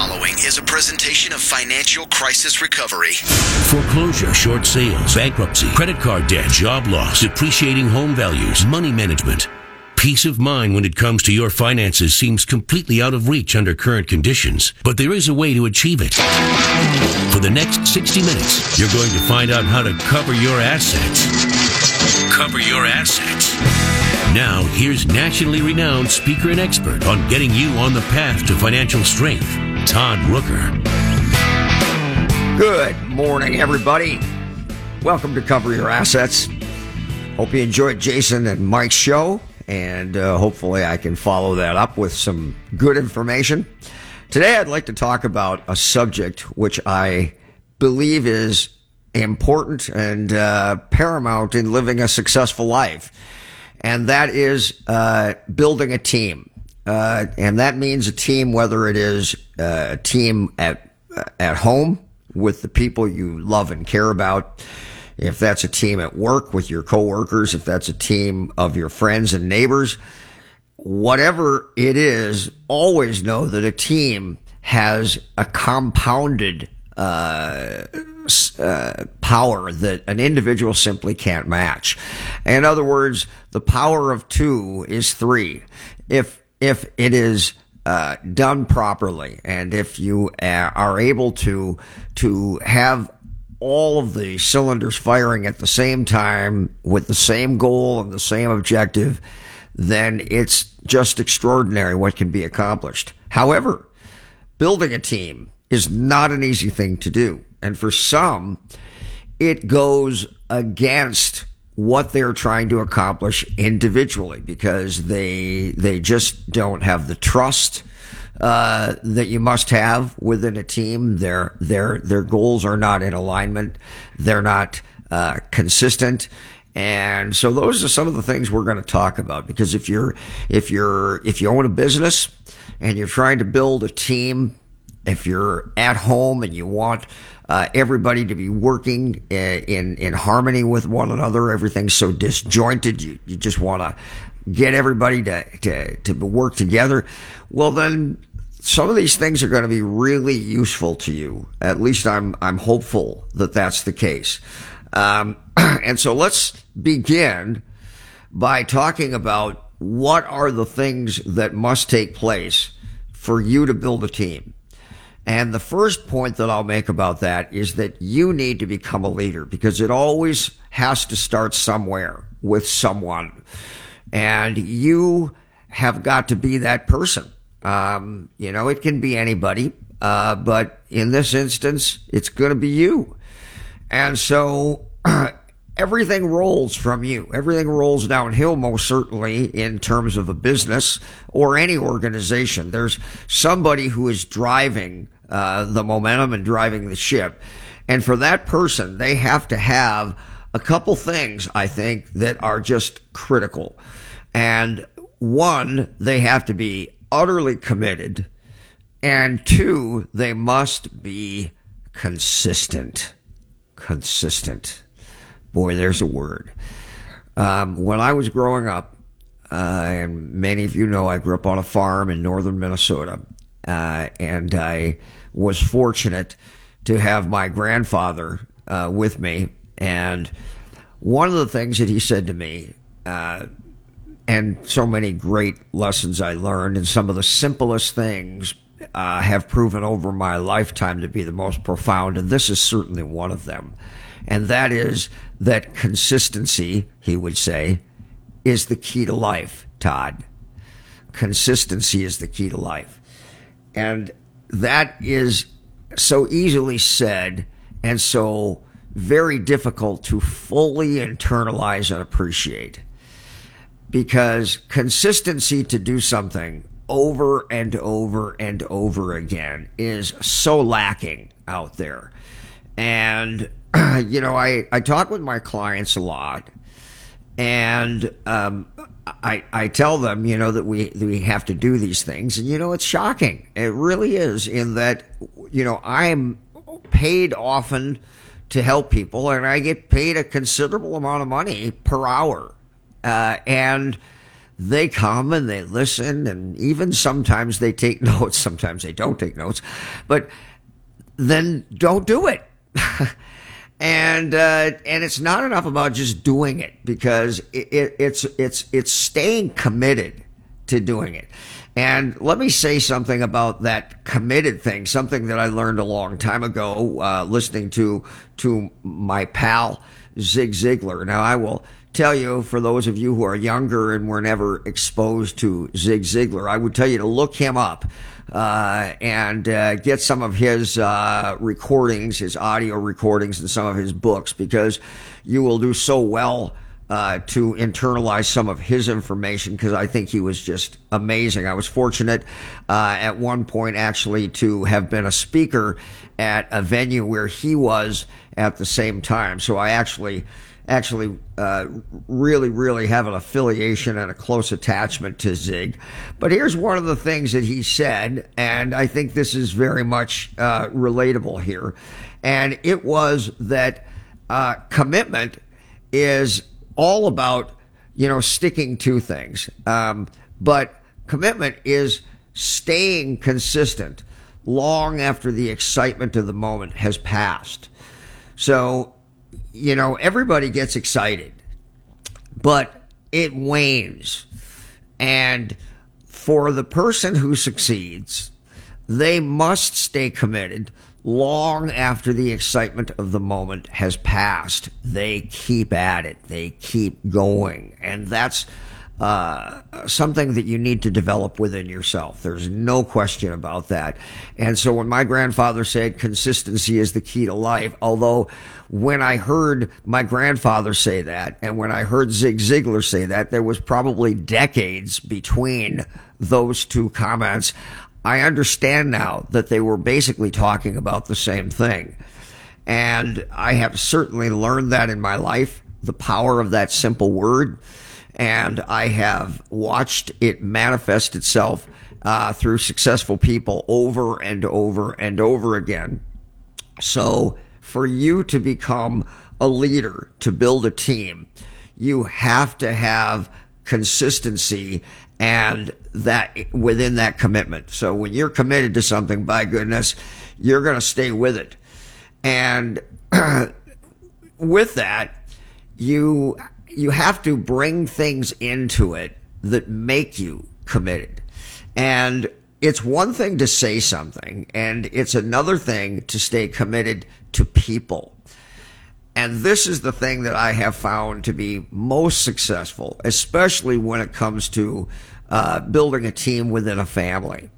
following is a presentation of Financial Crisis Recovery. Foreclosure, short sales, bankruptcy, credit card debt, job loss, depreciating home values, money management. Peace of mind when it comes to your finances seems completely out of reach under current conditions, but there is a way to achieve it. For the next 60 minutes, you're going to find out how to cover your assets. Cover your assets. Now, here's nationally renowned speaker and expert on getting you on the path to financial strength, Todd Rooker. Good morning, everybody. Welcome to Cover Your Assets. Hope you enjoyed Jason and Mike's show, and uh, hopefully, I can follow that up with some good information. Today, I'd like to talk about a subject which I believe is important and uh, paramount in living a successful life, and that is uh, building a team. Uh, and that means a team, whether it is uh, a team at at home with the people you love and care about, if that's a team at work with your coworkers, if that's a team of your friends and neighbors, whatever it is, always know that a team has a compounded uh, uh, power that an individual simply can't match. In other words, the power of two is three. If if it is uh, done properly, and if you are able to to have all of the cylinders firing at the same time with the same goal and the same objective, then it's just extraordinary what can be accomplished. However, building a team is not an easy thing to do. And for some, it goes against what they're trying to accomplish individually because they they just don't have the trust uh, that you must have within a team. Their their their goals are not in alignment. They're not uh, consistent. And so those are some of the things we're going to talk about because if you're if you're if you own a business and you're trying to build a team if you're at home and you want uh, everybody to be working in, in, in harmony with one another, everything's so disjointed. You, you just want to get everybody to, to, to work together. Well, then some of these things are going to be really useful to you. At least I'm, I'm hopeful that that's the case. Um, and so let's begin by talking about what are the things that must take place for you to build a team. And the first point that I'll make about that is that you need to become a leader because it always has to start somewhere with someone. And you have got to be that person. Um, you know, it can be anybody, uh, but in this instance, it's going to be you. And so everything rolls from you. Everything rolls downhill, most certainly, in terms of a business or any organization. There's somebody who is driving uh, the momentum and driving the ship. And for that person, they have to have a couple things, I think, that are just critical. And one, they have to be utterly committed. And two, they must be consistent. Consistent. Boy, there's a word. Um, when I was growing up, uh, and many of you know I grew up on a farm in northern Minnesota, uh, and I was fortunate to have my grandfather uh, with me. And one of the things that he said to me, uh, and so many great lessons I learned, and some of the simplest things uh, have proven over my lifetime to be the most profound, and this is certainly one of them and that is that consistency, he would say, is the key to life, Todd. Consistency is the key to life. And that is so easily said and so very difficult to fully internalize and appreciate. Because consistency to do something over and over and over again is so lacking out there. And you know, I, I talk with my clients a lot, and um, I I tell them, you know, that we that we have to do these things, and you know, it's shocking. It really is. In that, you know, I'm paid often to help people, and I get paid a considerable amount of money per hour, uh, and they come and they listen and even sometimes they take notes. Sometimes they don't take notes, but then don't do it. and uh, and it's not enough about just doing it because it, it, it's it's it's staying committed to doing it. And let me say something about that committed thing, something that I learned a long time ago, uh, listening to to my pal Zig Ziglar. Now I will tell you, for those of you who are younger and were never exposed to Zig Ziglar, I would tell you to look him up uh, and uh, get some of his uh, recordings, his audio recordings, and some of his books because you will do so well. Uh, to internalize some of his information because I think he was just amazing. I was fortunate uh, at one point actually to have been a speaker at a venue where he was at the same time. So I actually actually uh, really, really have an affiliation and a close attachment to Zig. But here's one of the things that he said, and I think this is very much uh, relatable here. And it was that uh, commitment is all about, you know, sticking to things. Um, but commitment is staying consistent long after the excitement of the moment has passed. So you know, everybody gets excited, but it wanes. And for the person who succeeds, they must stay committed long after the excitement of the moment has passed. They keep at it, they keep going. And that's uh, something that you need to develop within yourself. There's no question about that. And so when my grandfather said consistency is the key to life, although when I heard my grandfather say that and when I heard Zig Ziglar say that, there was probably decades between those two comments. I understand now that they were basically talking about the same thing. And I have certainly learned that in my life, the power of that simple word and I have watched it manifest itself uh, through successful people over and over and over again. So, for you to become a leader, to build a team, you have to have consistency and that within that commitment. So, when you're committed to something, by goodness, you're going to stay with it. And with that, you you have to bring things into it that make you committed. And it's one thing to say something, and it's another thing to stay committed to people. And this is the thing that I have found to be most successful, especially when it comes to uh, building a team within a family.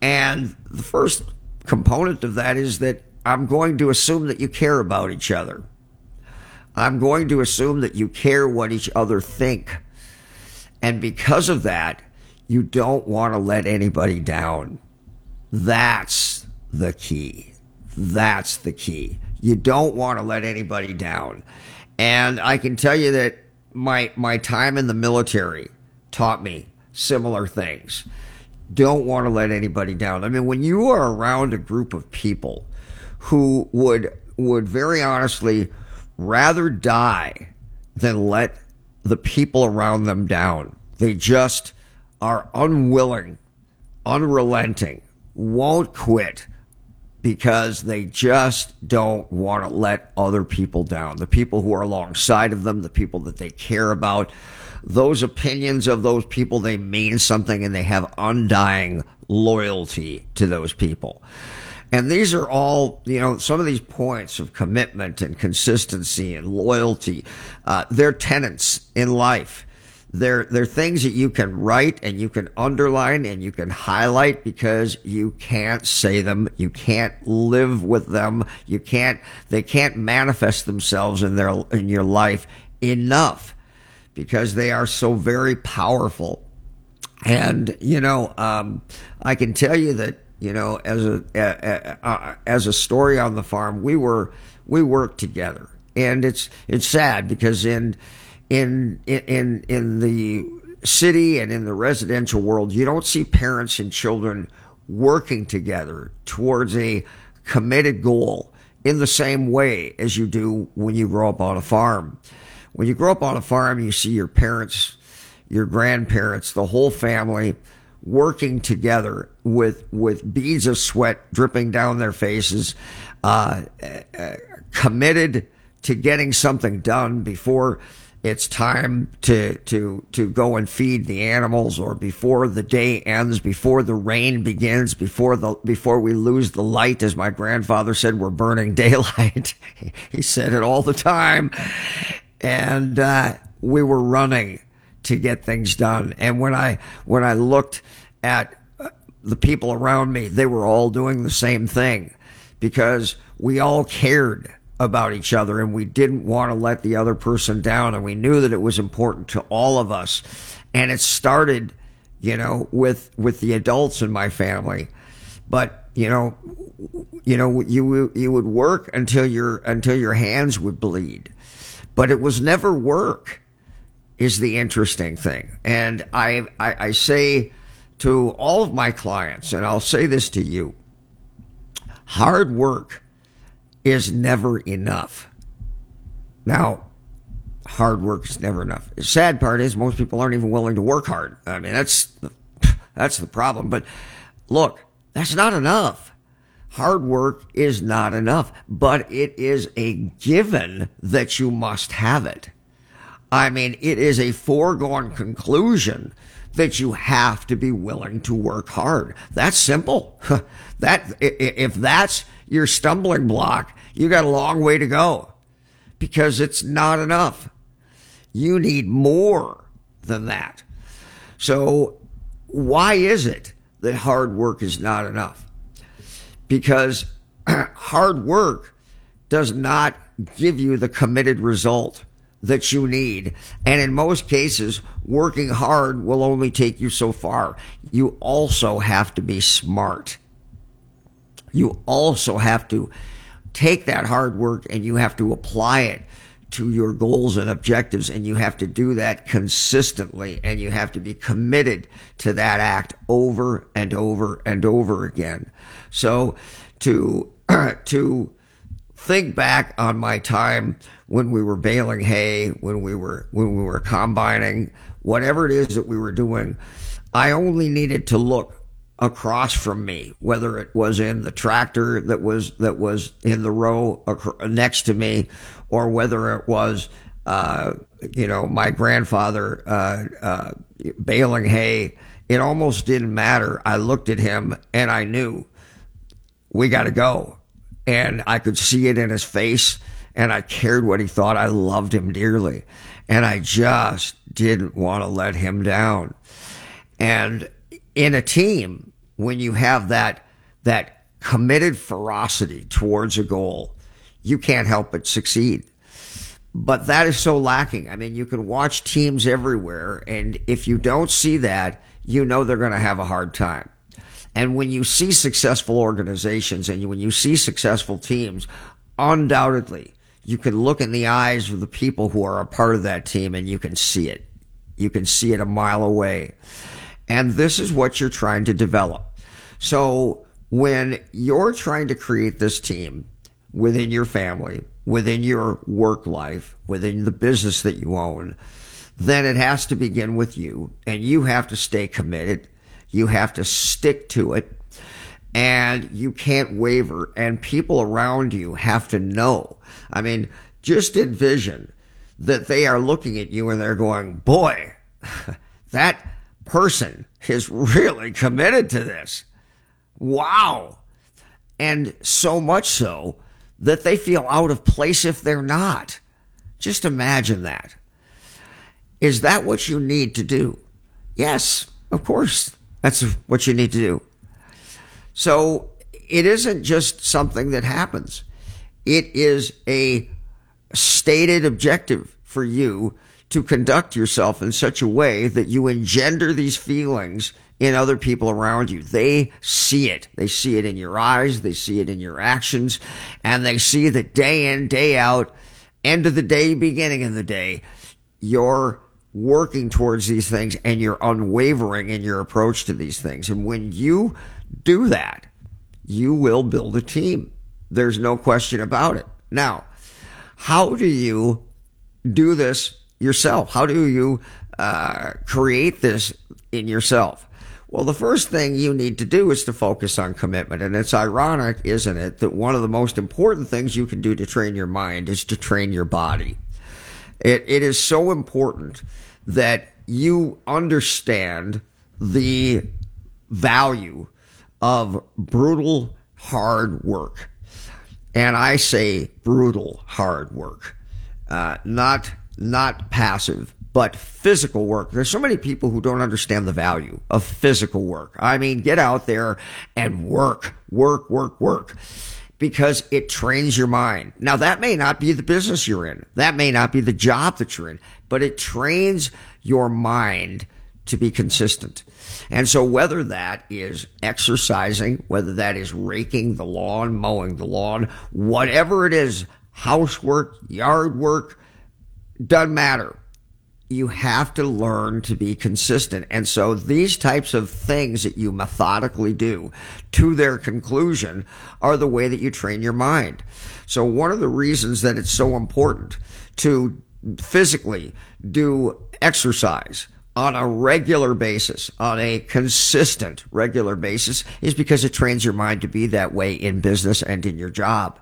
And the first component of that is that I'm going to assume that you care about each other. I'm going to assume that you care what each other think. And because of that, you don't want to let anybody down. That's the key. That's the key. You don't want to let anybody down. And I can tell you that my my time in the military taught me similar things. Don't want to let anybody down. I mean, when you are around a group of people who would would very honestly rather die than let the people around them down. They just are unwilling, unrelenting, won't quit because they just don't want to let other people down. The people who are alongside of them, the people that they care about, those opinions of those people, they mean something and they have undying loyalty to those people. And these are all, you know, some of these points of commitment and consistency and loyalty. Uh, they're tenets in life. They're, they're things that you can write and you can underline and you can highlight because you can't say them. You can't live with them. You can't, they can't manifest themselves in their, in your life enough because they are so very powerful. And, you know, um, I can tell you that you know, as a, a, a, as a story on the farm, we were we worked together, and it's it's sad because in in in in the city and in the residential world, you don't see parents and children working together towards a committed goal in the same way as you do when you grow up on a farm. When you grow up on a farm, you see your parents your grandparents, the whole family working together with with beads of sweat dripping down their faces, uh, uh, committed to getting something done before it's time to to to go and feed the animals or before the day ends before the rain begins before the before we lose the light. As my grandfather said we're burning daylight. He said it all the time. And uh, we were running to get things done. And when i when i looked at uh, the people around me they were all doing the same thing because we all cared about each other and we didn't want to let the other person down. And we knew that it was important to all of us. And it started you know with with the adults in my family. But you know you know you you would work until your until your hands would bleed. But it was never work is the interesting thing and I, I, I say to all of my clients and I'll say this to you hard work is never enough. Now, hard work is never enough. The sad part is most people aren't even willing to work hard. I mean, that's the, that's the problem. But look, that's not enough. Hard work is not enough, but it is a given that you must have it. I mean, it is a foregone conclusion that you have to be willing to work hard. That's simple. that if that's your stumbling block, you got a long way to go because it's not enough. You need more than that. So why is it that hard work is not enough? Because hard work does not give you the committed result that you need. And in most cases, working hard will only take you so far. You also have to be smart you also have to take that hard work and you have to apply it to your goals and objectives and you have to do that consistently and you have to be committed to that act over and over and over again so to to think back on my time when we were baling hay when we were when we were combining whatever it is that we were doing i only needed to look across from me, whether it was in the tractor that was that was in the row next to me, or whether it was uh, you know my grandfather uh, uh, baling hay. It almost didn't matter. I looked at him and I knew we got to go, and I could see it in his face, and I cared what he thought. I loved him dearly, and I just didn't want to let him down. And in a team, when you have that that committed ferocity towards a goal, you can't help but succeed. But that is so lacking. I mean, you can watch teams everywhere, and if you don't see that, you know they're going to have a hard time. And when you see successful organizations and when you see successful teams, undoubtedly, you can look in the eyes of the people who are a part of that team and you can see it. You can see it a mile away. And this is what you're trying to develop. So when you're trying to create this team within your family, within your work life, within the business that you own, then it has to begin with you and you have to stay committed. You have to stick to it and you can't waver and people around you have to know. I mean, just envision that they are looking at you and they're going, boy, that person is really committed to this. Wow. And so much so that they feel out of place if they're not. Just imagine that. Is that what you need to do? Yes, of course. That's what you need to do. So it isn't just something that happens. It is a stated objective for you to conduct yourself in such a way that you engender these feelings in other people around you. They see it. They see it in your eyes. They see it in your actions and they see that day in, day out, end of the day, beginning of the day, you're working towards these things and you're unwavering in your approach to these things. And when you do that, you will build a team. There's no question about it. Now, how do you do this yourself? How do you uh, create this in yourself? Well, the first thing you need to do is to focus on commitment. And it's ironic, isn't it, that one of the most important things you can do to train your mind is to train your body. It, it is so important that you understand the value of brutal hard work. And I say brutal hard work, uh, not, not passive, but physical work. There's so many people who don't understand the value of physical work. I mean, get out there and work, work, work, work because it trains your mind. Now, that may not be the business you're in. That may not be the job that you're in, but it trains your mind to be consistent. And so whether that is exercising, whether that is raking the lawn, mowing the lawn, whatever it is, housework, yard work, doesn't matter you have to learn to be consistent. And so these types of things that you methodically do to their conclusion are the way that you train your mind. So one of the reasons that it's so important to physically do exercise on a regular basis, on a consistent regular basis is because it trains your mind to be that way in business and in your job.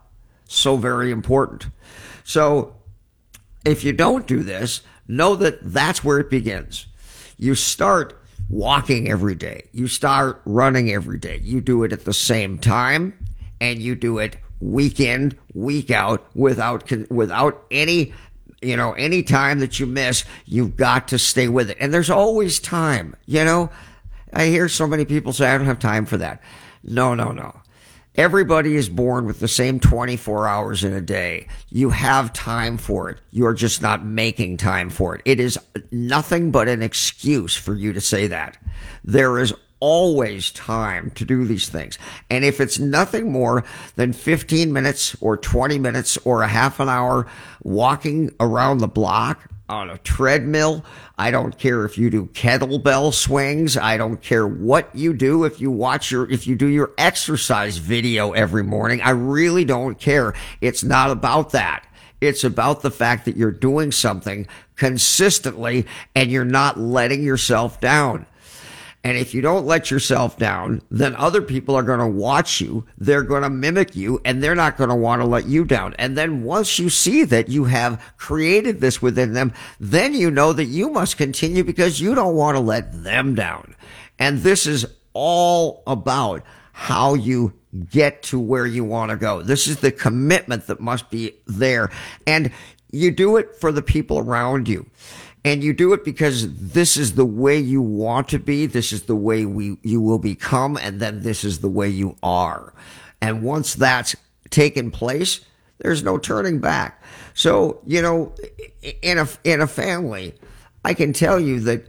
So very important. So if you don't do this, know that that's where it begins. You start walking every day. You start running every day. You do it at the same time and you do it week in, week out without, without any, you know, any time that you miss, you've got to stay with it. And there's always time, you know. I hear so many people say, I don't have time for that. No, no, no. Everybody is born with the same 24 hours in a day. You have time for it. You're just not making time for it. It is nothing but an excuse for you to say that. There is always time to do these things. And if it's nothing more than 15 minutes or 20 minutes or a half an hour walking around the block on a treadmill. I don't care if you do kettlebell swings. I don't care what you do. If you watch your, if you do your exercise video every morning, I really don't care. It's not about that. It's about the fact that you're doing something consistently and you're not letting yourself down. And if you don't let yourself down, then other people are going to watch you. They're going to mimic you and they're not going to want to let you down. And then once you see that you have created this within them, then you know that you must continue because you don't want to let them down. And this is all about how you get to where you want to go. This is the commitment that must be there. And you do it for the people around you and you do it because this is the way you want to be. This is the way we, you will become. And then this is the way you are. And once that's taken place, there's no turning back. So, you know, in a, in a family, I can tell you that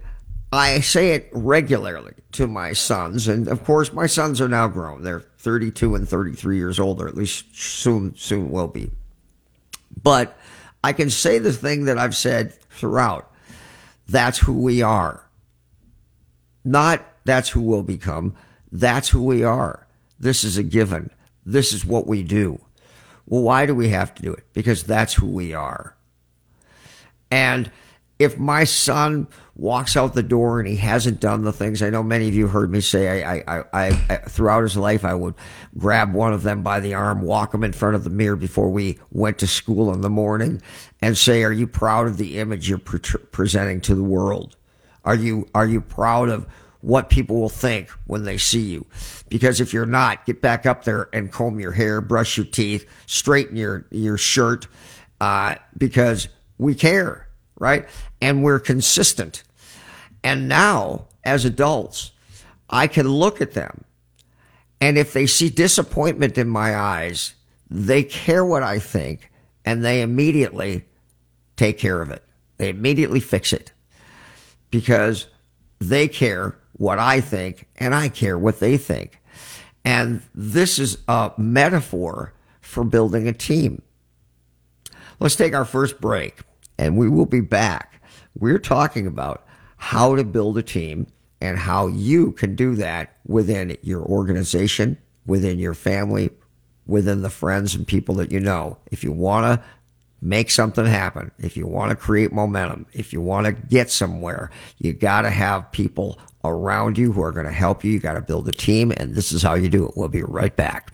I say it regularly to my sons. And of course, my sons are now grown. They're 32 and 33 years old, or at least soon, soon will be. But I can say the thing that I've said throughout that's who we are. Not that's who we'll become. That's who we are. This is a given. This is what we do. Well, why do we have to do it? Because that's who we are. And if my son walks out the door and he hasn't done the things, I know many of you heard me say, I, I, I, I, throughout his life, I would grab one of them by the arm, walk him in front of the mirror before we went to school in the morning, and say, "Are you proud of the image you're pre- presenting to the world? Are you are you proud of?" what people will think when they see you. Because if you're not, get back up there and comb your hair, brush your teeth, straighten your, your shirt, uh, because we care right? And we're consistent. And now, as adults, I can look at them. And if they see disappointment in my eyes, they care what I think and they immediately take care of it. They immediately fix it because they care what I think and I care what they think. And this is a metaphor for building a team. Let's take our first break and we will be back. We're talking about how to build a team and how you can do that within your organization, within your family, within the friends and people that you know. If you want to make something happen, if you want to create momentum, if you want to get somewhere, you got to have people around you who are going to help you. You got to build a team, and this is how you do it. We'll be right back.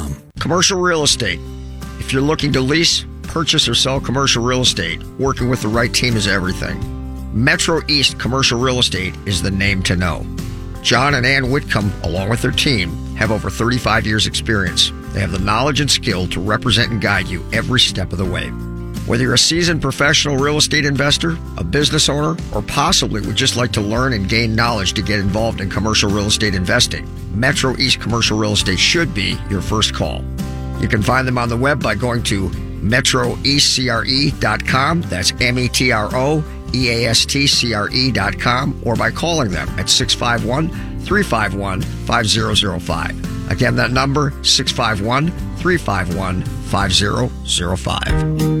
Commercial real estate. If you're looking to lease, purchase, or sell commercial real estate, working with the right team is everything. Metro East Commercial Real Estate is the name to know. John and Ann Whitcomb, along with their team, have over 35 years' experience. They have the knowledge and skill to represent and guide you every step of the way. Whether you're a seasoned professional real estate investor, a business owner, or possibly would just like to learn and gain knowledge to get involved in commercial real estate investing, Metro East Commercial Real Estate should be your first call. You can find them on the web by going to metroeastcre.com. That's M E T R O E A S T C R E.com or by calling them at 651 351 5005. Again, that number 651 351 5005.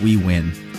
we win.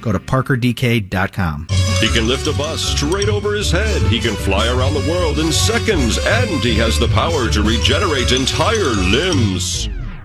Go to parkerdk.com. He can lift a bus straight over his head. He can fly around the world in seconds, and he has the power to regenerate entire limbs.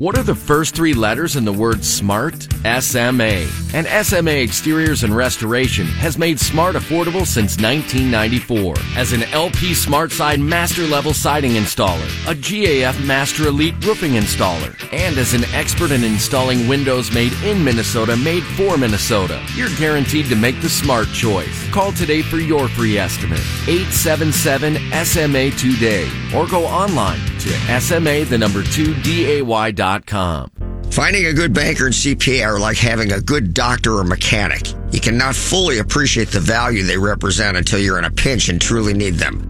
What are the first three letters in the word SMART? SMA. And SMA Exteriors and Restoration has made smart affordable since 1994. As an LP Smart Side Master Level Siding Installer, a GAF Master Elite Roofing Installer, and as an expert in installing windows made in Minnesota, made for Minnesota, you're guaranteed to make the smart choice. Call today for your free estimate. 877 SMA today or go online to SMA the number 2 DAY.com. Finding a good banker and CPA are like having a good doctor or mechanic. You cannot fully appreciate the value they represent until you're in a pinch and truly need them.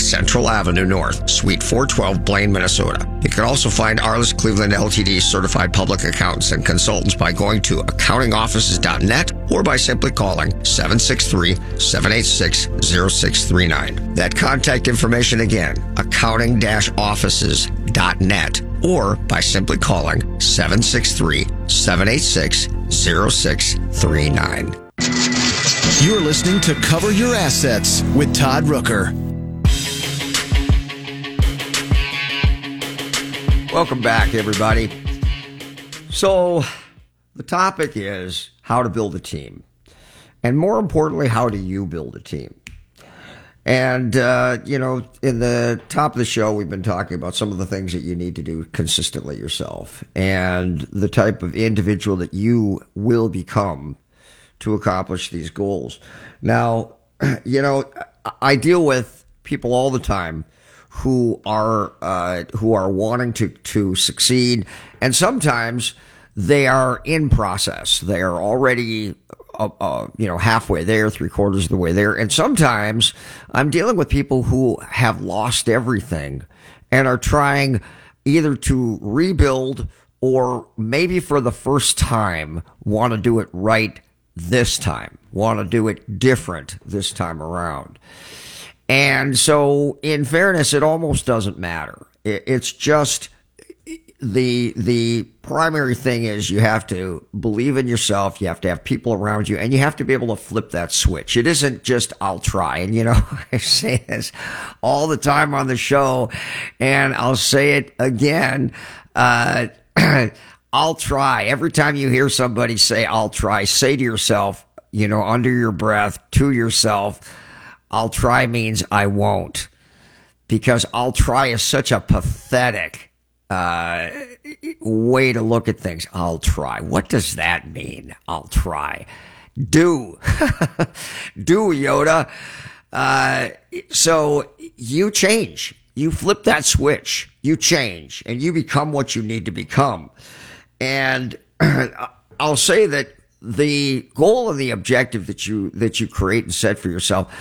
Central Avenue North, Suite 412, Blaine, Minnesota. You can also find Arliss Cleveland LTD certified public accountants and consultants by going to accountingoffices.net or by simply calling 763-786-0639. That contact information again, accounting-offices.net or by simply calling 763-786-0639. You're listening to Cover Your Assets with Todd Rooker. Welcome back, everybody. So, the topic is how to build a team. And more importantly, how do you build a team? And, uh, you know, in the top of the show, we've been talking about some of the things that you need to do consistently yourself and the type of individual that you will become to accomplish these goals. Now, you know, I deal with people all the time who are uh, who are wanting to to succeed, and sometimes they are in process. They are already uh, uh, you know halfway there, three quarters of the way there, and sometimes I'm dealing with people who have lost everything and are trying either to rebuild or maybe for the first time want to do it right this time, want to do it different this time around. And so, in fairness, it almost doesn't matter. It's just the the primary thing is you have to believe in yourself you have to have people around you and you have to be able to flip that switch it isn't just i'll try and you know i say this all the time on the show and i'll say it again uh, I'll try. Every time you hear somebody say, I'll try, say to yourself, you know, under your breath to yourself, I'll try means I won't. Because I'll try is such a pathetic uh, way to look at things. I'll try. What does that mean? I'll try. Do. Do, Yoda. Uh, so you change. You flip that switch. You change and you become what you need to become. And I'll say that the goal and the objective that you that you create and set for yourself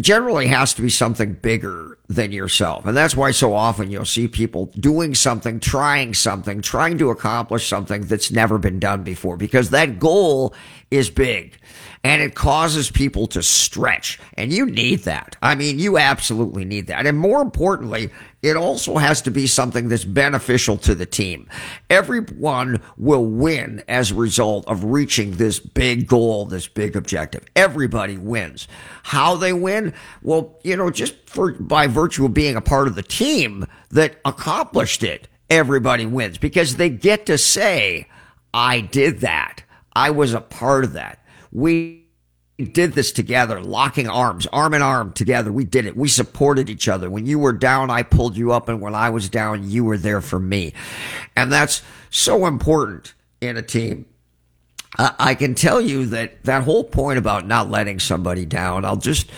generally has to be something bigger than yourself. And that's why so often you'll see people doing something, trying something, trying to accomplish something that's never been done before because that goal is big and it causes people to stretch. And you need that. I mean, you absolutely need that. And more importantly, it also has to be something that's beneficial to the team. Everyone will win as a result of reaching this big goal, this big objective. Everybody wins. How they win? Well, you know, just for by virtue of being a part of the team that accomplished it, everybody wins because they get to say, I did that. I was a part of that. We did this together, locking arms, arm in arm together. We did it. We supported each other. When you were down, I pulled you up. And when I was down, you were there for me. And that's so important in a team. I can tell you that that whole point about not letting somebody down, I'll just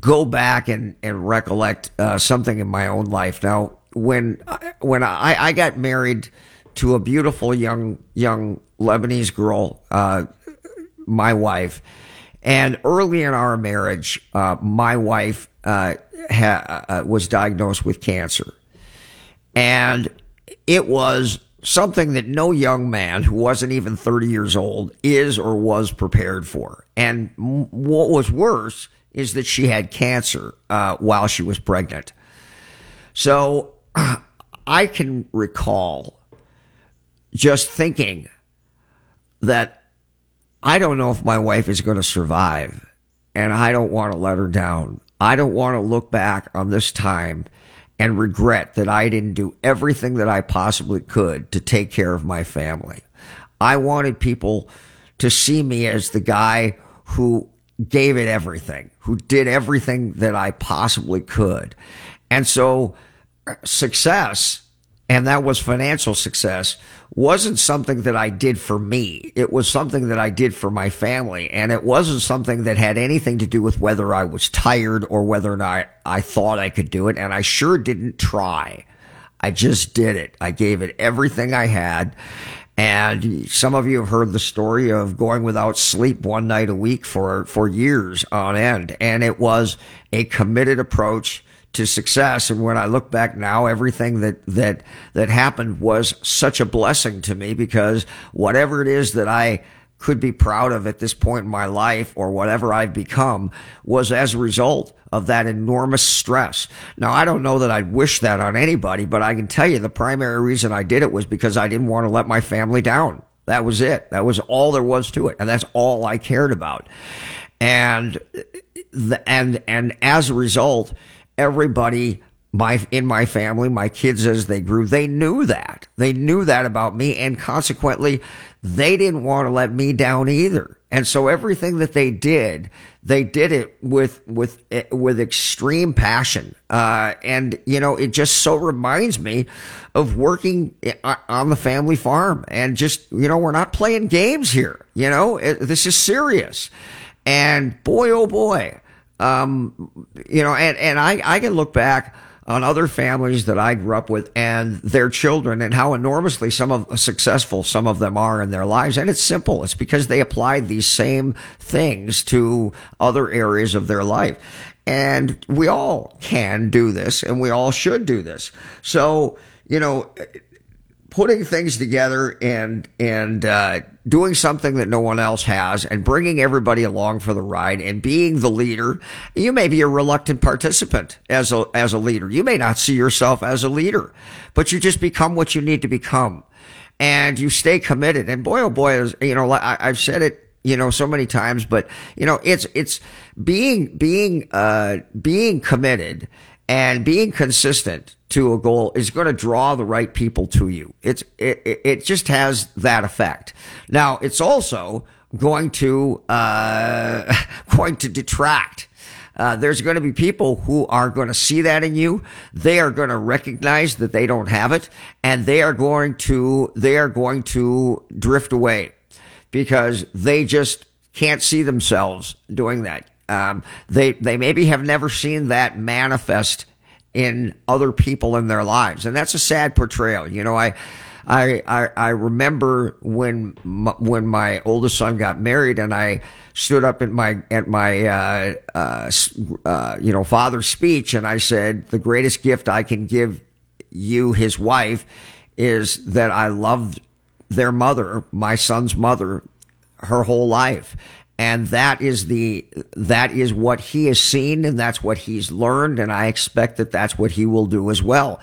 go back and, and recollect uh, something in my own life. Now, when, when I, I got married to a beautiful young, young Lebanese girl, uh, my wife. And early in our marriage, uh, my wife uh, ha- uh, was diagnosed with cancer. And it was something that no young man who wasn't even 30 years old is or was prepared for. And m- what was worse is that she had cancer uh, while she was pregnant. So I can recall just thinking that I don't know if my wife is going to survive, and I don't want to let her down. I don't want to look back on this time and regret that I didn't do everything that I possibly could to take care of my family. I wanted people to see me as the guy who gave it everything, who did everything that I possibly could. And so uh, success, and that was financial success, wasn't something that I did for me. It was something that I did for my family. And it wasn't something that had anything to do with whether I was tired or whether or not I thought I could do it. And I sure didn't try. I just did it. I gave it everything I had. And some of you have heard the story of going without sleep one night a week for, for years on end. And it was a committed approach to success. And when I look back now, everything that, that, that happened was such a blessing to me because whatever it is that I could be proud of at this point in my life or whatever I've become was as a result of that enormous stress. Now, I don't know that I'd wish that on anybody, but I can tell you the primary reason I did it was because I didn't want to let my family down. That was it. That was all there was to it. And that's all I cared about. And, the, and, and as a result, everybody my in my family, my kids as they grew, they knew that. They knew that about me and consequently they didn't want to let me down either. And so everything that they did, they did it with with with extreme passion. Uh, and you know, it just so reminds me of working on the family farm and just you know, we're not playing games here. You know, it, this is serious. And boy, oh boy, um, you know, and and I I can look back on other families that I grew up with and their children and how enormously some of successful some of them are in their lives. And it's simple. It's because they applied these same things to other areas of their life. And we all can do this and we all should do this. So, you know, putting things together and and uh, doing something that no one else has and bringing everybody along for the ride and being the leader. You may be a reluctant participant as a as a leader. You may not see yourself as a leader but you just become what you need to become. And you stay committed. And boy oh boy you know I, i've said it you know so many times but you know it's it's being being uh being committed and being consistent to a goal is going to draw the right people to you. It's it, it just has that effect. Now it's also going to uh, going to detract. Uh, there's going to be people who are going to see that in you. They are going to recognize that they don't have it, and they are going to they are going to drift away because they just can't see themselves doing that. Um, they they maybe have never seen that manifest in other people in their lives. And that's a sad portrayal. You know, I, I, I, I remember when, when my oldest son got married and I stood up at my, at my, uh, uh, uh, you know, father's speech and I said, the greatest gift I can give you, his wife, is that I loved their mother, my son's mother, her whole life and that is the that is what he has seen and that's what he's learned and i expect that that's what he will do as well.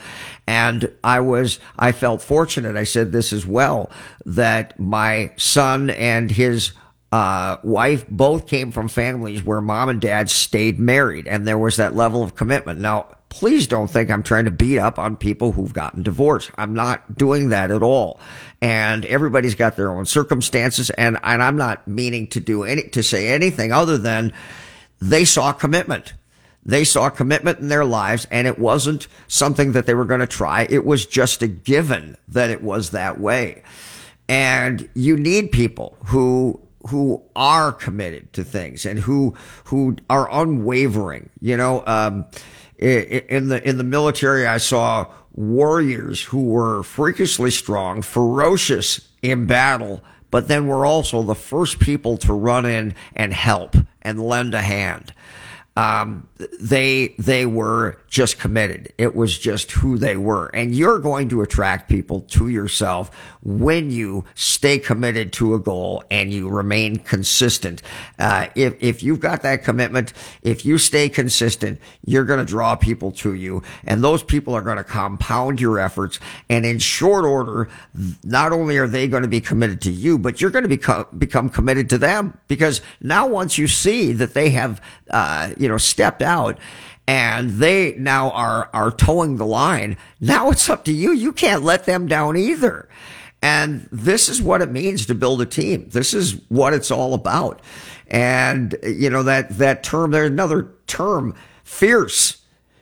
And i was i felt fortunate i said this as well that my son and his uh, wife both came from families where mom and dad stayed married and there was that level of commitment. Now please don't think I'm trying to beat up on people who've gotten divorced. I'm not doing that at all. And everybody's got their own circumstances. And, and I'm not meaning to do any, to say anything other than they saw commitment. They saw commitment in their lives and it wasn't something that they were going to try. It was just a given that it was that way. And you need people who who are committed to things and who who are unwavering. You know, um, in the in the military, I saw warriors who were freakishly strong, ferocious in battle, but then were also the first people to run in and help and lend a hand um, they they were just committed. It was just who they were, and you're going to attract people to yourself when you stay committed to a goal and you remain consistent. Uh, if if you've got that commitment, if you stay consistent, you're going to draw people to you, and those people are going to compound your efforts. And in short order, not only are they going to be committed to you, but you're going to become become committed to them because now once you see that they have. Uh, you know, stepped out and they now are, are towing the line. Now it's up to you. You can't let them down either. And this is what it means to build a team. This is what it's all about. And, you know, that, that term, there's another term, fierce.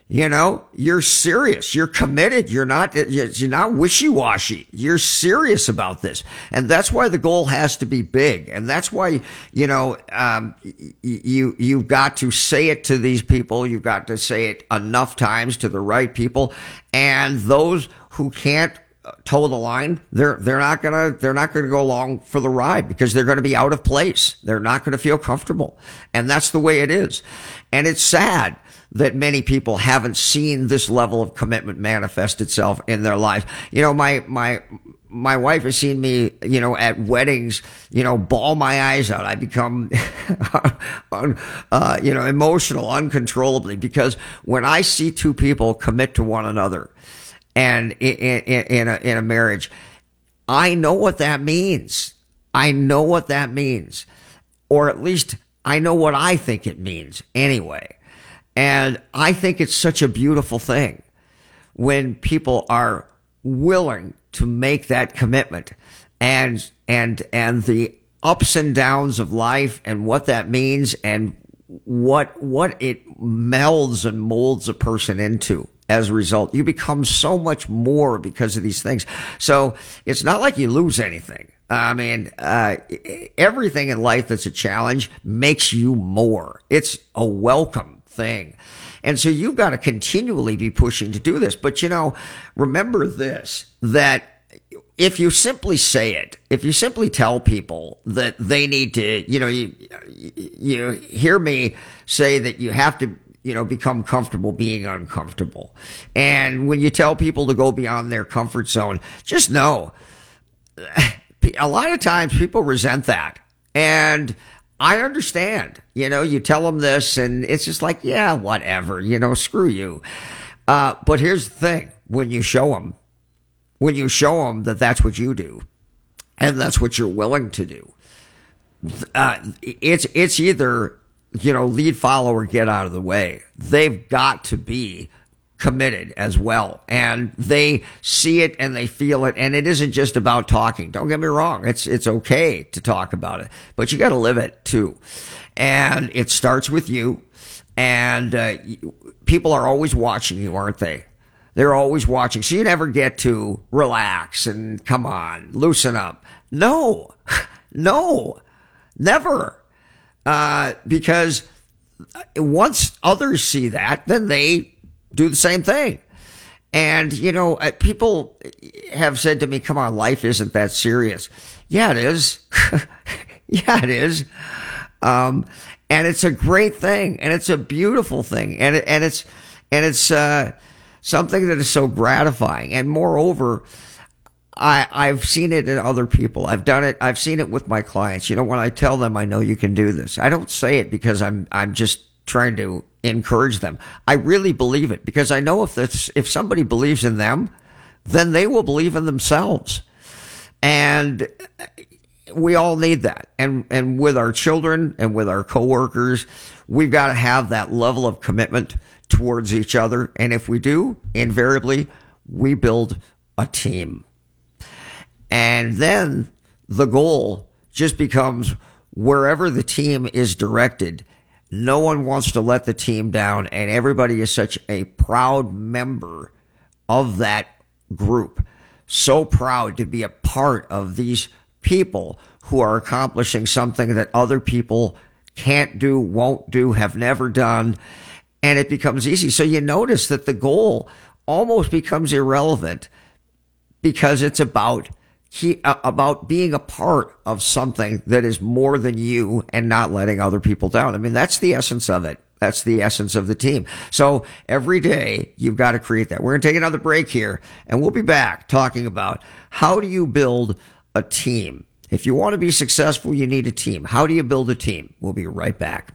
You know, you're serious. You're committed. You're not, you're not wishy-washy. You're serious about this. And that's why the goal has to be big. And that's why, you know, um, you, you've got to say it to these people. You've got to say it enough times to the right people. And those who can't toe the line, they're they're not gonna they're not gonna go along for the ride because they're gonna be out of place. They're not gonna feel comfortable, and that's the way it is. And it's sad that many people haven't seen this level of commitment manifest itself in their life. You know, my, my, my wife has seen me, you know, at weddings, you know, bawl my eyes out. I become, uh, you know, emotional uncontrollably because when I see two people commit to one another and in, in, in, a, in a marriage, I know what that means. I know what that means, or at least I know what I think it means anyway. And I think it's such a beautiful thing when people are willing to make that commitment and, and, and the ups and downs of life and what that means and what, what it melds and molds a person into as a result. You become so much more because of these things. So it's not like you lose anything. I mean, uh, everything in life that's a challenge makes you more. It's a welcome thing. And so you've got to continually be pushing to do this. But you know, remember this, that if you simply say it, if you simply tell people that they need to, you know, you, you hear me say that you have to, you know, become comfortable being uncomfortable. And when you tell people to go beyond their comfort zone, just know a lot of times people resent that. And I understand, you know, you tell them this and it's just like, yeah, whatever, you know, screw you. Uh, but here's the thing when you show them, when you show them that that's what you do and that's what you're willing to do, uh, it's, it's either, you know, lead, follower get out of the way. They've got to be committed as well. And they see it and they feel it. And it isn't just about talking. Don't get me wrong. It's, it's okay to talk about it, but you got to live it too. And it starts with you. And uh, people are always watching you, aren't they? They're always watching. So you never get to relax and come on, loosen up. No, no, never. Uh, because once others see that, then they do the same thing. And, you know, uh, people have said to me, come on, life isn't that serious. Yeah, it is. yeah, it is. Um, and it's a great thing and it's a beautiful thing and, it, and it's, and it's, uh, something that is so gratifying. And moreover, I, I've seen it in other people. I've done it. I've seen it with my clients. You know, when I tell them I know you can do this, I don't say it because I'm, I'm just trying to encourage them. I really believe it because I know if this, if somebody believes in them, then they will believe in themselves. And we all need that. And, and with our children and with our coworkers, we've got to have that level of commitment towards each other. And if we do, invariably, we build a team. And then the goal just becomes wherever the team is directed, no one wants to let the team down, and everybody is such a proud member of that group. So proud to be a part of these people who are accomplishing something that other people can't do, won't do, have never done. And it becomes easy. So you notice that the goal almost becomes irrelevant because it's about he, uh, about being a part of something that is more than you and not letting other people down. I mean, that's the essence of it. That's the essence of the team. So every day you've got to create that. We're going to take another break here and we'll be back talking about how do you build a team? If you want to be successful, you need a team. How do you build a team? We'll be right back.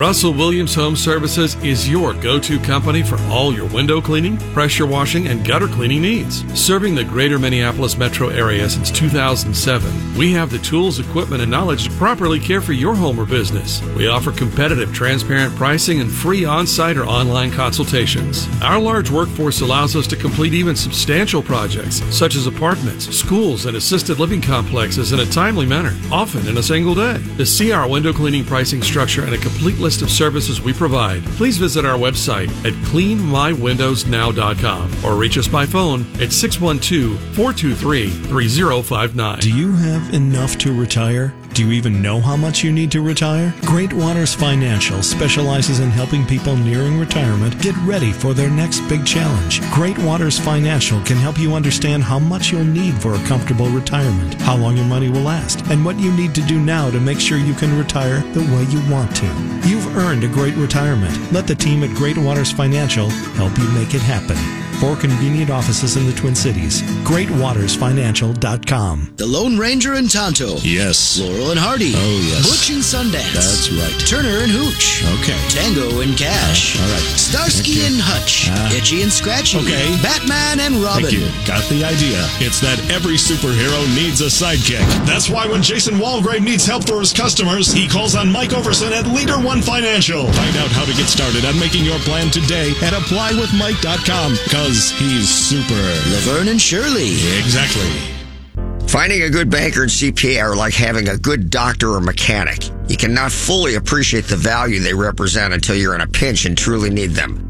Russell Williams Home Services is your go to company for all your window cleaning, pressure washing, and gutter cleaning needs. Serving the greater Minneapolis metro area since 2007, we have the tools, equipment, and knowledge to properly care for your home or business. We offer competitive, transparent pricing and free on site or online consultations. Our large workforce allows us to complete even substantial projects, such as apartments, schools, and assisted living complexes in a timely manner, often in a single day. To see our window cleaning pricing structure and a complete list list of services we provide, please visit our website at cleanmywindowsnow.com or reach us by phone at 612 423 3059. Do you have enough to retire? Do you even know how much you need to retire? Great Waters Financial specializes in helping people nearing retirement get ready for their next big challenge. Great Waters Financial can help you understand how much you'll need for a comfortable retirement, how long your money will last, and what you need to do now to make sure you can retire the way you want to. You've earned a great retirement. Let the team at Great Waters Financial help you make it happen. Four convenient offices in the Twin Cities. GreatWatersFinancial.com. The Lone Ranger and Tonto. Yes. Laurel and Hardy. Oh, yes. Butch and Sundance. That's right. Turner and Hooch. Okay. Tango and Cash. all right. Starsky and Hutch. Ah. Itchy and Scratchy. Okay. Batman and Robin. Thank you. Got the idea. It's that every superhero needs a sidekick. That's why when Jason Walgrave needs help for his customers, he calls on Mike Overson at Leader One Financial. Find out how to get started on making your plan today at applywithmike.com because he's super. Laverne and Shirley. Exactly. Finding a good banker and CPA are like having a good doctor or mechanic. You cannot fully appreciate the value they represent until you're in a pinch and truly need them.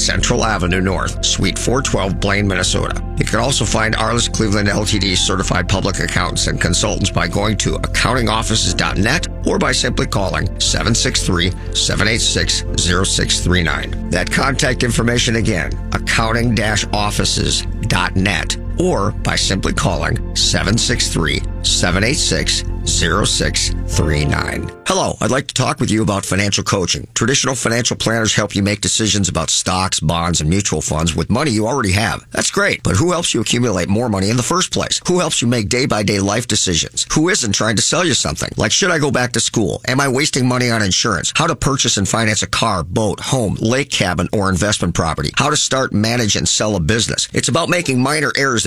Central Avenue North, Suite 412, Blaine, Minnesota. You can also find Arliss Cleveland LTD certified public accountants and consultants by going to accountingoffices.net or by simply calling 763-786-0639. That contact information again, accounting-offices.net or by simply calling 763-786-0639. Hello, I'd like to talk with you about financial coaching. Traditional financial planners help you make decisions about stocks, bonds, and mutual funds with money you already have. That's great, but who helps you accumulate more money in the first place? Who helps you make day-by-day life decisions? Who isn't trying to sell you something? Like, should I go back to school? Am I wasting money on insurance? How to purchase and finance a car, boat, home, lake cabin, or investment property? How to start, manage, and sell a business? It's about making minor errors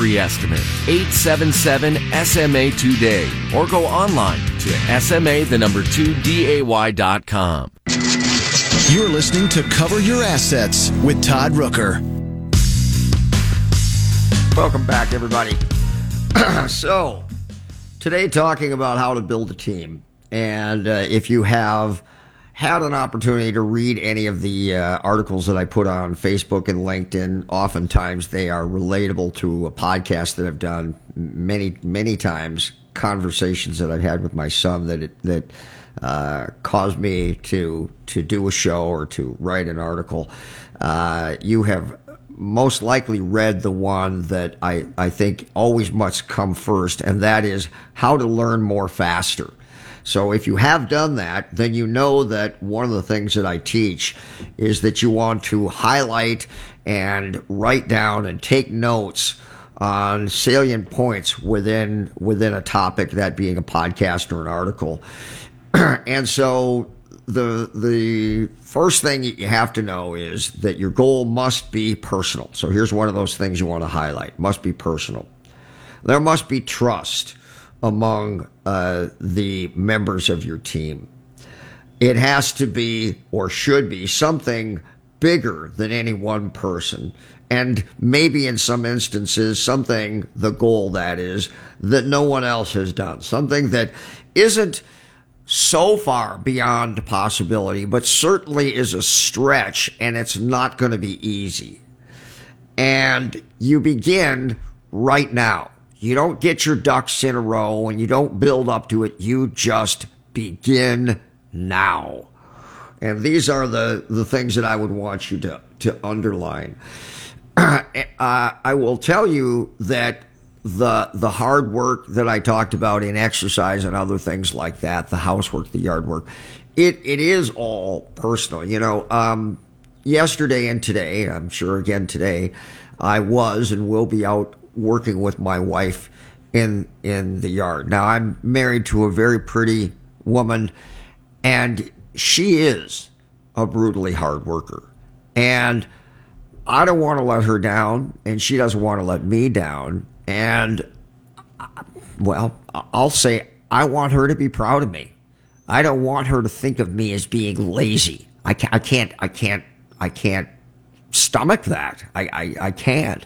estimate. 877 SMA today or go online to SMA the number 2 DAY.com. You're listening to Cover Your Assets with Todd Rooker. Welcome back, everybody. so, today talking about how to build a team. And uh, if you have had an opportunity to read any of the uh, articles that I put on Facebook and LinkedIn, oftentimes they are relatable to a podcast that I've done many, many times. Conversations that I've had with my son that it, that uh, caused me to to do a show or to write an article. Uh, you have most likely read the one that I, I think always must come first, and that is how to learn more faster. So if you have done that, then you know that one of the things that I teach is that you want to highlight and write down and take notes on salient points within within a topic, that being a podcast or an article. and so the the first thing you have to know is that your goal must be personal. So here's one of those things you want to highlight: must be personal. There must be trust among uh, the members of your team. It has to be or should be something bigger than any one person. And maybe in some instances, something, the goal that is, that no one else has done. Something that isn't so far beyond possibility, but certainly is a stretch, and it's not going to be easy. And you begin right now. You don't get your ducks in a row and you don't build up to it. You just begin now. And these are the, the things that I would want you to, to underline. uh, I will tell you that the the hard work that I talked about in exercise and other things like that, the housework, the yard work, it it is all personal. You know, um, yesterday and today, I'm sure again today, I was and will be out working with my wife in in the yard. Now I'm married to a very pretty woman, and she is a brutally hard worker, and I don't want to let her down, and she doesn't want to let me down. And, uh, well, I'll say I want her to be proud of me. I don't want her to think of me as being lazy. I can't, I can't, I can't, I can't stomach that. I, I, I can't.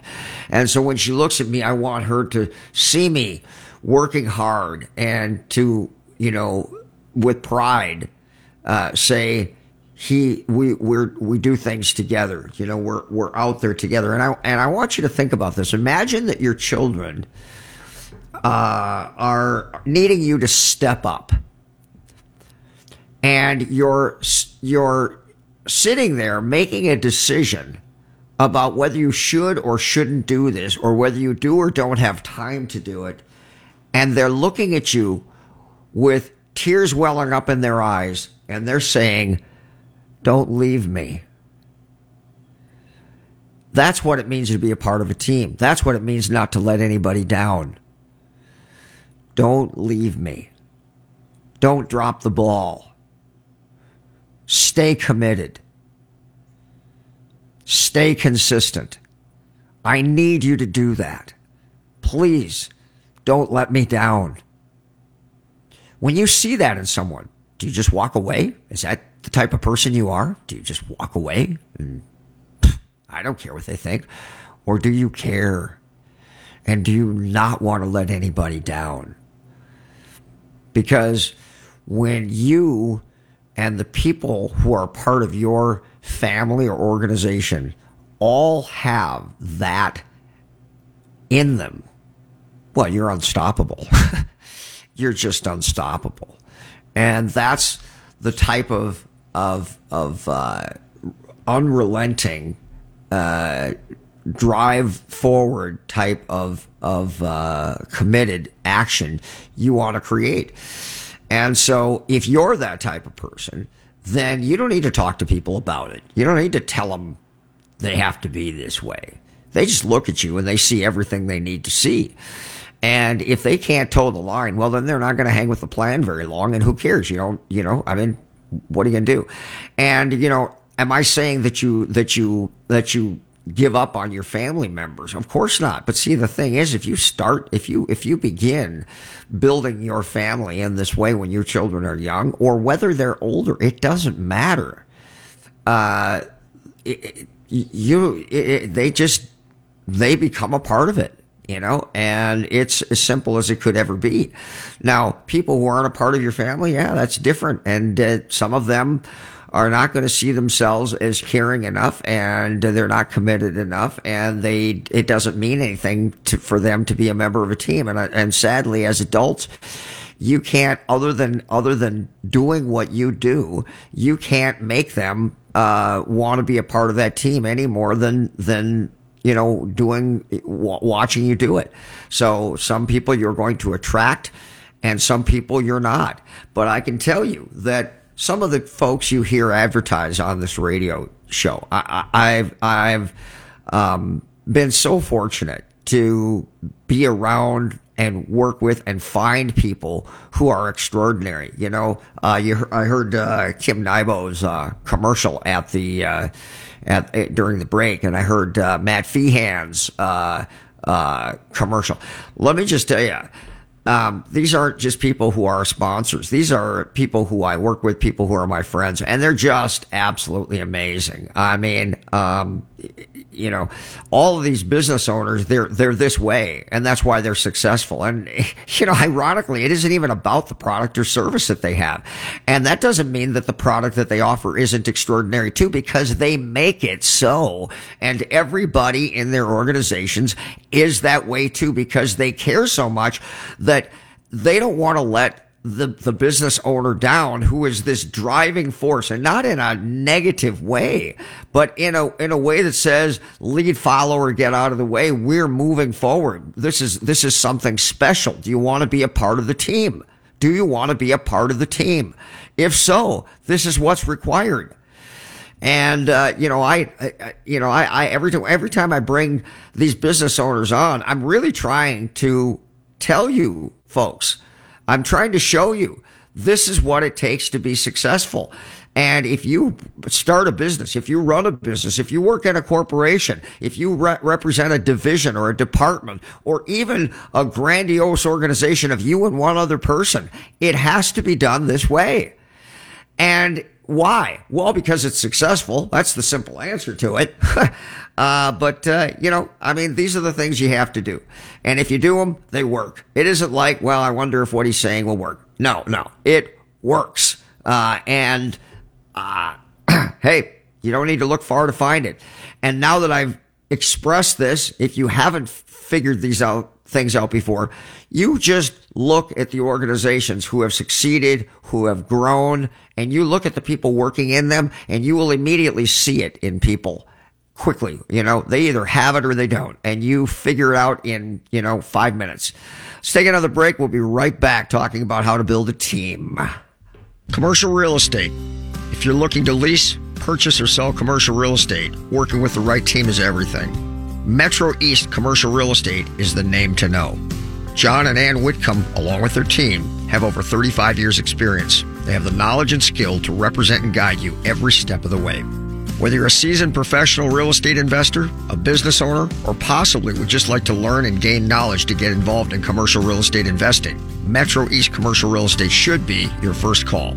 And so when she looks at me, I want her to see me working hard and to, you know, with pride, uh, say, he we we we do things together. You know, we're we're out there together, and I and I want you to think about this. Imagine that your children uh, are needing you to step up, and you're you're sitting there making a decision about whether you should or shouldn't do this, or whether you do or don't have time to do it, and they're looking at you with tears welling up in their eyes, and they're saying don't leave me. That's what it means to be a part of a team. That's what it means not to let anybody down. Don't leave me. Don't drop the ball. Stay committed. Stay consistent. I need you to do that. Please don't let me down. When you see that in someone, do you just walk away? Is that the type of person you are? Do you just walk away and I don't care what they think? Or do you care? And do you not want to let anybody down? Because when you and the people who are part of your family or organization all have that in them, well, you're unstoppable. you're just unstoppable. And that's the type of of of uh, unrelenting uh, drive forward type of of uh, committed action you want to create. And so, if you're that type of person, then you don't need to talk to people about it. You don't need to tell them they have to be this way. They just look at you and they see everything they need to see. And if they can't toe the line, well, then they're not going to hang with the plan very long. And who cares? You know, you know, I mean, what are you going to do? And, you know, am I saying that you, that you, that you give up on your family members? Of course not. But see, the thing is, if you start, if you, if you begin building your family in this way when your children are young or whether they're older, it doesn't matter. Uh, it, you, it, they just, they become a part of it you know, and it's as simple as it could ever be. Now, people who aren't a part of your family, yeah, that's different. And uh, some of them are not going to see themselves as caring enough and they're not committed enough and they, it doesn't mean anything to, for them to be a member of a team. And, and sadly, as adults, you can't, other than, other than doing what you do, you can't make them, uh, want to be a part of that team any more than, than you know, doing, watching you do it. So some people you're going to attract and some people you're not. But I can tell you that some of the folks you hear advertise on this radio show, I, have I've, um, been so fortunate to be around and work with and find people who are extraordinary. You know, uh, you, I heard uh, Kim Nybo's uh, commercial at the uh, at, at, during the break, and I heard uh, Matt Feehan's uh, commercial. Let me just tell you. Um, these aren't just people who are sponsors. These are people who I work with, people who are my friends, and they're just absolutely amazing. I mean, um, you know, all of these business owners, they're, they're this way and that's why they're successful. And, you know, ironically, it isn't even about the product or service that they have. And that doesn't mean that the product that they offer isn't extraordinary too, because they make it so. And everybody in their organizations is that way too, because they care so much that they don't want to let the, the business owner down who is this driving force and not in a negative way, but in a, in a way that says lead follower, get out of the way. We're moving forward. This is, this is something special. Do you want to be a part of the team? Do you want to be a part of the team? If so, this is what's required. And uh, you know, I, I, you know, I, I every time every time I bring these business owners on, I'm really trying to tell you folks I'm trying to show you this is what it takes to be successful. And if you start a business, if you run a business, if you work in a corporation, if you re- represent a division or a department or even a grandiose organization of you and one other person, it has to be done this way. And why? Well, because it's successful. That's the simple answer to it. uh, but, uh, you know, I mean, these are the things you have to do. And if you do them, they work. It isn't like, well, I wonder if what he's saying will work. No, no, it works. Uh, and, uh, hey, you don't need to look far to find it. And now that I've expressed this, if you haven't figured these out, things out before. You just look at the organizations who have succeeded, who have grown, and you look at the people working in them and you will immediately see it in people quickly. You know, they either have it or they don't, and you figure it out in, you know, five minutes. Let's take another break. We'll be right back talking about how to build a team. Commercial real estate. If you're looking to lease, purchase, or sell commercial real estate, working with the right team is everything. Metro East Commercial Real Estate is the name to know. John and Ann Whitcomb, along with their team, have over 35 years' experience. They have the knowledge and skill to represent and guide you every step of the way. Whether you're a seasoned professional real estate investor, a business owner, or possibly would just like to learn and gain knowledge to get involved in commercial real estate investing, Metro East Commercial Real Estate should be your first call.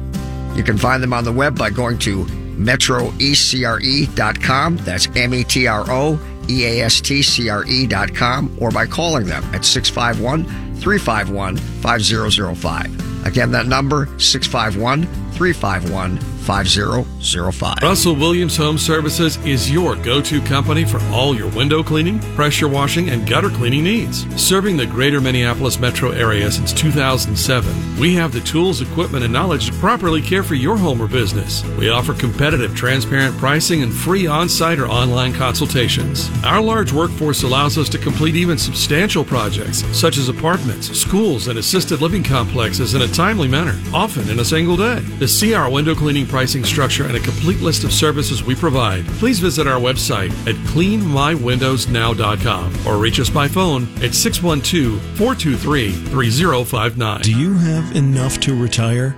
You can find them on the web by going to metroeastcre.com. That's M E T R O eastcre.com or by calling them at 651 351 5005. Again, that number 651 351 5005. Russell Williams Home Services is your go to company for all your window cleaning, pressure washing, and gutter cleaning needs. Serving the greater Minneapolis metro area since 2007, we have the tools, equipment, and knowledge to properly care for your home or business. We offer competitive, transparent pricing and free on site or online consultations. Our large workforce allows us to complete even substantial projects, such as apartments, schools, and assisted living complexes in a timely manner, often in a single day. To see our window cleaning pricing structure and a complete list of services we provide, please visit our website at cleanmywindowsnow.com or reach us by phone at 612 423 3059. Do you have enough to retire?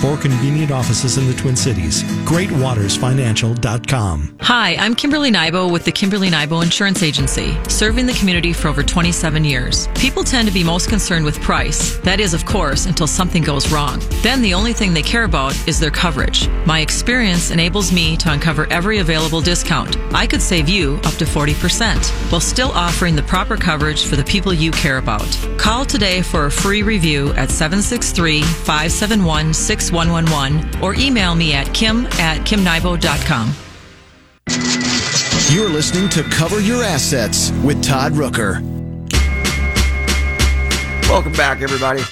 Four convenient offices in the Twin Cities. GreatWatersFinancial.com. Hi, I'm Kimberly Nybo with the Kimberly Nybo Insurance Agency, serving the community for over 27 years. People tend to be most concerned with price. That is, of course, until something goes wrong. Then the only thing they care about is their coverage. My experience enables me to uncover every available discount. I could save you up to 40% while still offering the proper coverage for the people you care about. Call today for a free review at 763 571 6111 or email me at kim at kimnybo.com. You're listening to Cover Your Assets with Todd Rooker. Welcome back, everybody.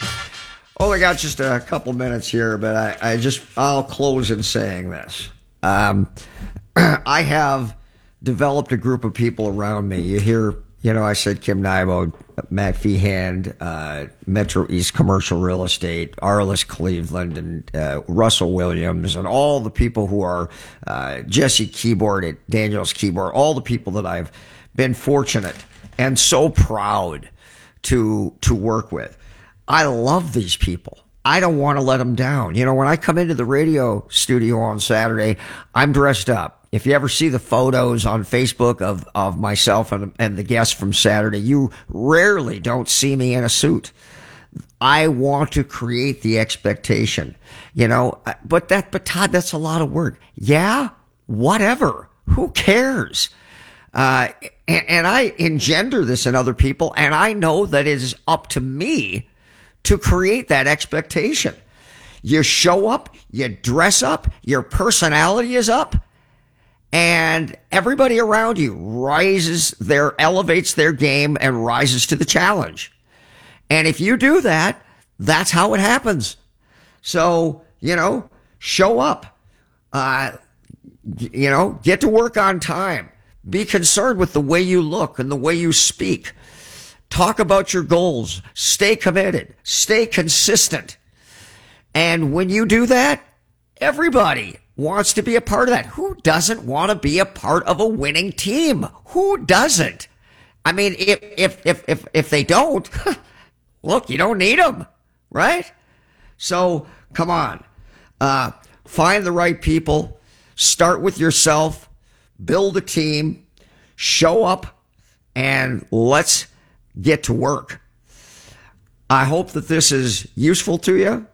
Only got just a couple minutes here, but I, I just I'll close in saying this. Um, I have developed a group of people around me. You hear, you know, I said Kim Nybo, Matt Feehan, uh, Metro East Commercial Real Estate, Arliss Cleveland, and uh, Russell Williams, and all the people who are uh, Jesse Kibort at Daniel's Kibort, all the people that I've been fortunate and so proud to to work with. I love these people. I don't want to let them down. You know, when I come into the radio studio on Saturday, I'm dressed up. If you ever see the photos on Facebook of, of myself and, and the guests from Saturday, you rarely don't see me in a suit. I want to create the expectation, you know, but that, but Todd, that's a lot of work. Yeah, whatever. Who cares? Uh, and, and I engender this in other people, and I know that it is up to me to create that expectation. You show up, you dress up, your personality is up, and everybody around you rises their, elevates their game and rises to the challenge. And if you do that, that's how it happens. So, you know, show up. Uh, you know, get to work on time. Be concerned with the way you look and the way you speak. Talk about your goals. Stay committed. Stay consistent. And when you do that, everybody wants to be a part of that. Who doesn't want to be a part of a winning team? Who doesn't? I mean, if, if, if, if, if they don't, look, you don't need them, right? So come on, uh, find the right people, start with yourself, build a team, show up, and let's get to work. I hope that this is useful to you.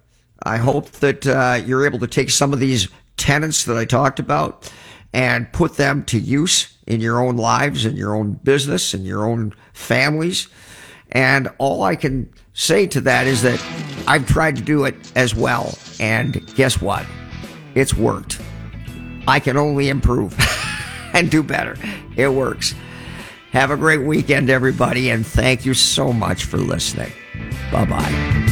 I hope that uh, you're able to take some of these tenets that I talked about and put them to use in your own lives, in your own business, in your own families. And all I can say to that is that I've tried to do it as well. And guess what? It's worked. I can only improve and do better. It works. Have a great weekend, everybody, and thank you so much for listening. Bye bye.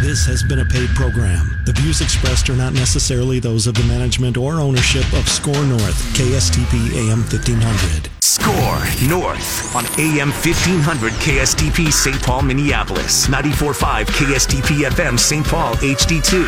This has been a paid program. The views expressed are not necessarily those of the management or ownership of SKOR North, KSTP AM 1500. SKOR North on AM 1500 KSTP St. Paul, Minneapolis, 94.5 KSTP FM St. Paul HD2,